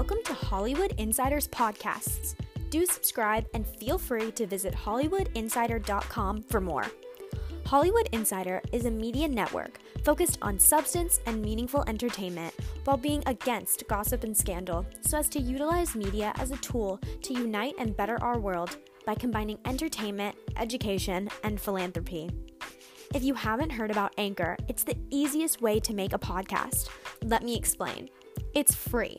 Welcome to Hollywood Insiders Podcasts. Do subscribe and feel free to visit HollywoodInsider.com for more. Hollywood Insider is a media network focused on substance and meaningful entertainment while being against gossip and scandal so as to utilize media as a tool to unite and better our world by combining entertainment, education, and philanthropy. If you haven't heard about Anchor, it's the easiest way to make a podcast. Let me explain. It's free.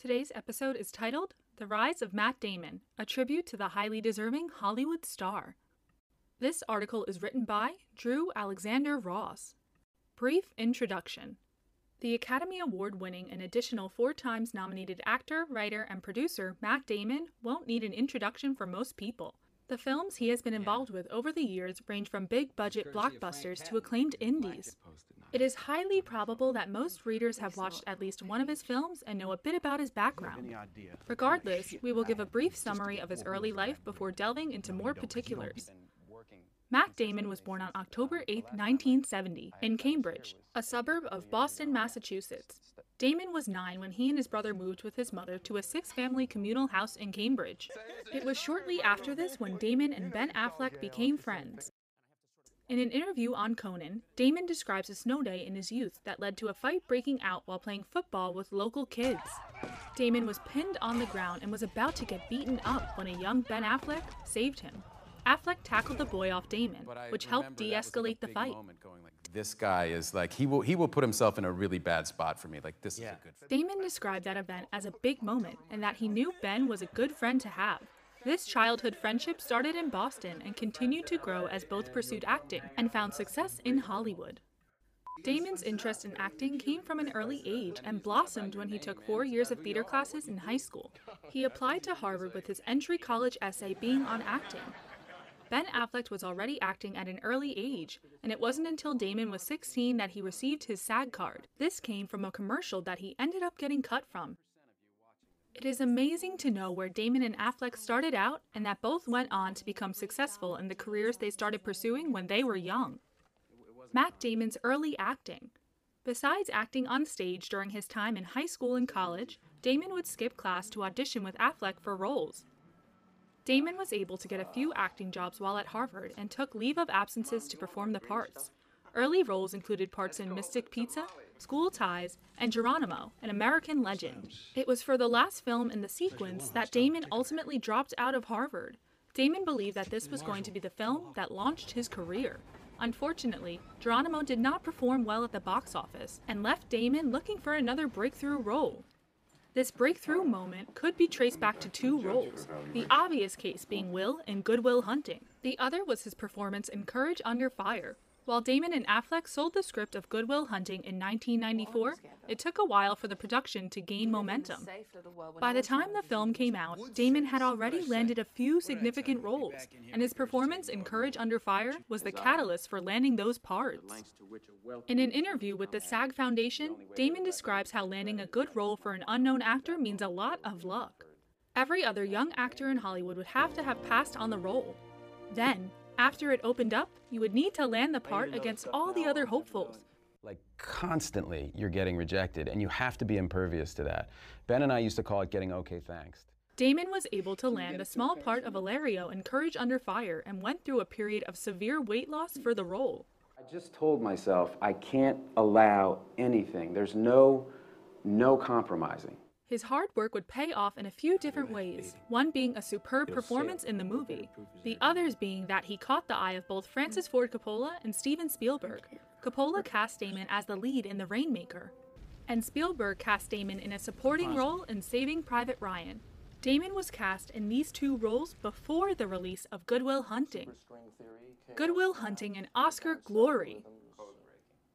Today's episode is titled The Rise of Matt Damon, a tribute to the highly deserving Hollywood star. This article is written by Drew Alexander Ross. Brief introduction The Academy Award winning and additional four times nominated actor, writer, and producer Matt Damon won't need an introduction for most people. The films he has been involved with over the years range from big budget blockbusters to acclaimed indies. It is highly probable that most readers have watched at least one of his films and know a bit about his background. Regardless, we will give a brief summary of his early life before delving into more particulars. Matt Damon was born on October 8, 1970, in Cambridge, a suburb of Boston, Massachusetts. Damon was nine when he and his brother moved with his mother to a six family communal house in Cambridge. It was shortly after this when Damon and Ben Affleck became friends. In an interview on Conan, Damon describes a snow day in his youth that led to a fight breaking out while playing football with local kids. Damon was pinned on the ground and was about to get beaten up when a young Ben Affleck saved him. Affleck tackled the boy off Damon, which helped de escalate the fight. This guy is like he will he will put himself in a really bad spot for me. Like this yeah. is a good. Fit. Damon described that event as a big moment and that he knew Ben was a good friend to have. This childhood friendship started in Boston and continued to grow as both pursued acting and found success in Hollywood. Damon's interest in acting came from an early age and blossomed when he took four years of theater classes in high school. He applied to Harvard with his entry college essay being on acting, Ben Affleck was already acting at an early age, and it wasn't until Damon was 16 that he received his SAG card. This came from a commercial that he ended up getting cut from. It is amazing to know where Damon and Affleck started out and that both went on to become successful in the careers they started pursuing when they were young. Matt Damon's early acting. Besides acting on stage during his time in high school and college, Damon would skip class to audition with Affleck for roles. Damon was able to get a few acting jobs while at Harvard and took leave of absences to perform the parts. Early roles included parts in Mystic Pizza, School Ties, and Geronimo, an American legend. It was for the last film in the sequence that Damon ultimately dropped out of Harvard. Damon believed that this was going to be the film that launched his career. Unfortunately, Geronimo did not perform well at the box office and left Damon looking for another breakthrough role. This breakthrough moment could be traced back to two roles, the obvious case being Will in Good Will Hunting. The other was his performance in Courage Under Fire, while Damon and Affleck sold the script of Good Will Hunting in 1994, it took a while for the production to gain momentum. By the time the film came out, Damon had already landed a few significant roles, and his performance in Courage Under Fire was the catalyst for landing those parts. In an interview with the SAG Foundation, Damon describes how landing a good role for an unknown actor means a lot of luck. Every other young actor in Hollywood would have to have passed on the role. Then, after it opened up, you would need to land the part against all the other hopefuls. Like constantly, you're getting rejected, and you have to be impervious to that. Ben and I used to call it getting okay, thanks. Damon was able to land the small part of Valerio in Courage Under Fire and went through a period of severe weight loss for the role. I just told myself I can't allow anything. There's no no compromising. His hard work would pay off in a few different ways, one being a superb performance in the movie, the others being that he caught the eye of both Francis Ford Coppola and Steven Spielberg. Coppola cast Damon as the lead in The Rainmaker, and Spielberg cast Damon in a supporting role in Saving Private Ryan. Damon was cast in these two roles before the release of Good Will Hunting. Good Will Hunting an Oscar glory,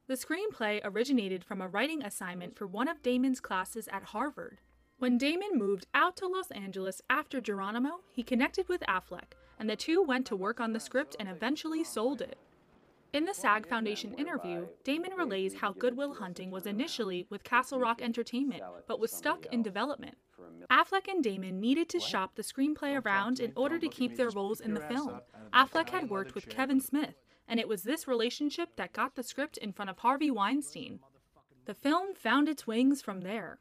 the screenplay originated from a writing assignment for one of Damon's classes at Harvard. When Damon moved out to Los Angeles after Geronimo, he connected with Affleck, and the two went to work on the script and eventually sold it. In the SAG Foundation interview, Damon relays how Good Will Hunting was initially with Castle Rock Entertainment, but was stuck in development. Affleck and Damon needed to shop the screenplay around in order to keep their roles in the film. Affleck had worked with Kevin Smith, and it was this relationship that got the script in front of Harvey Weinstein. The film found its wings from there.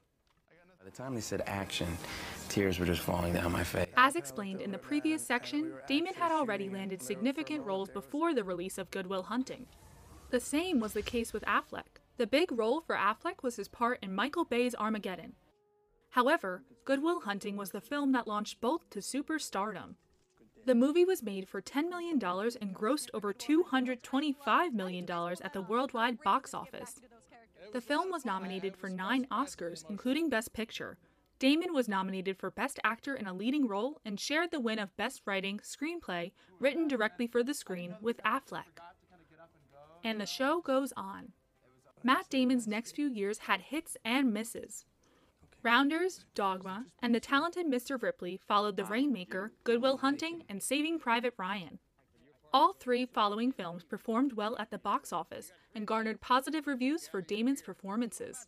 By the time they said action, tears were just falling down my face. As explained in the previous section, Damon had already landed significant roles before the release of Good Will Hunting. The same was the case with Affleck. The big role for Affleck was his part in Michael Bay's Armageddon. However, Good Will Hunting was the film that launched both to superstardom. The movie was made for $10 million and grossed over $225 million at the worldwide box office. The film was nominated for nine Oscars, including Best Picture. Damon was nominated for Best Actor in a Leading Role and shared the win of Best Writing Screenplay, written directly for the screen, with Affleck. And the show goes on. Matt Damon's next few years had hits and misses. Rounders, Dogma, and the talented Mr. Ripley followed The Rainmaker, Good Will Hunting, and Saving Private Ryan. All three following films performed well at the box office and garnered positive reviews for Damon's performances.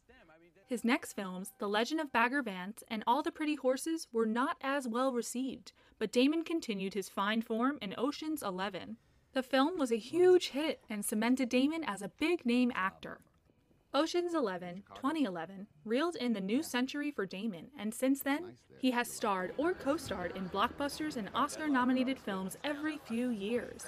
His next films, The Legend of Bagger Vance and All the Pretty Horses, were not as well received, but Damon continued his fine form in Ocean's Eleven. The film was a huge hit and cemented Damon as a big name actor. Ocean's Eleven, 2011, reeled in the new century for Damon, and since then, he has starred or co starred in blockbusters and Oscar nominated films every few years.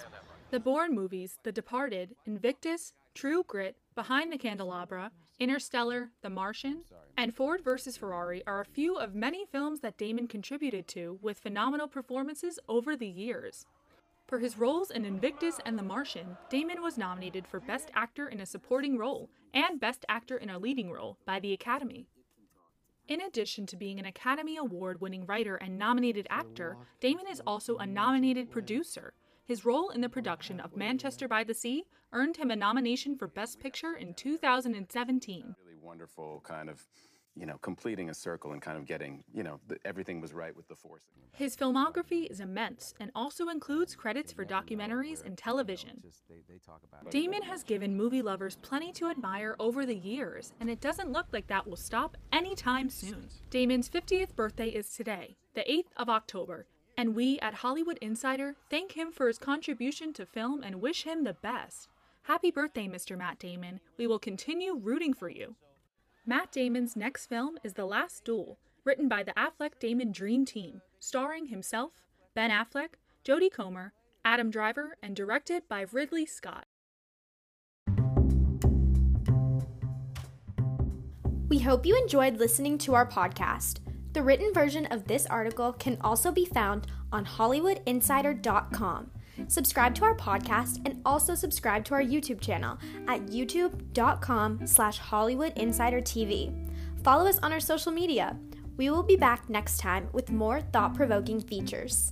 The Bourne movies, The Departed, Invictus, True Grit, Behind the Candelabra, Interstellar, The Martian, and Ford vs. Ferrari are a few of many films that Damon contributed to with phenomenal performances over the years. For his roles in Invictus and The Martian, Damon was nominated for Best Actor in a Supporting Role and Best Actor in a Leading Role by the Academy. In addition to being an Academy Award winning writer and nominated actor, Damon is also a nominated producer. His role in the production of Manchester by the Sea earned him a nomination for Best Picture in 2017. Really wonderful kind of, you know, completing a circle and kind of getting, you know, the, everything was right with the force. His filmography is immense and also includes credits for documentaries and television. Damon has given movie lovers plenty to admire over the years, and it doesn't look like that will stop anytime soon. Damon's 50th birthday is today, the 8th of October, and we at Hollywood Insider thank him for his contribution to film and wish him the best. Happy birthday, Mr. Matt Damon. We will continue rooting for you. Matt Damon's next film is The Last Duel, written by the Affleck Damon Dream Team, starring himself, Ben Affleck, Jodie Comer, Adam Driver, and directed by Ridley Scott. We hope you enjoyed listening to our podcast. The written version of this article can also be found on HollywoodInsider.com. Subscribe to our podcast and also subscribe to our YouTube channel at youtube.com slash HollywoodInsiderTV. Follow us on our social media. We will be back next time with more thought provoking features.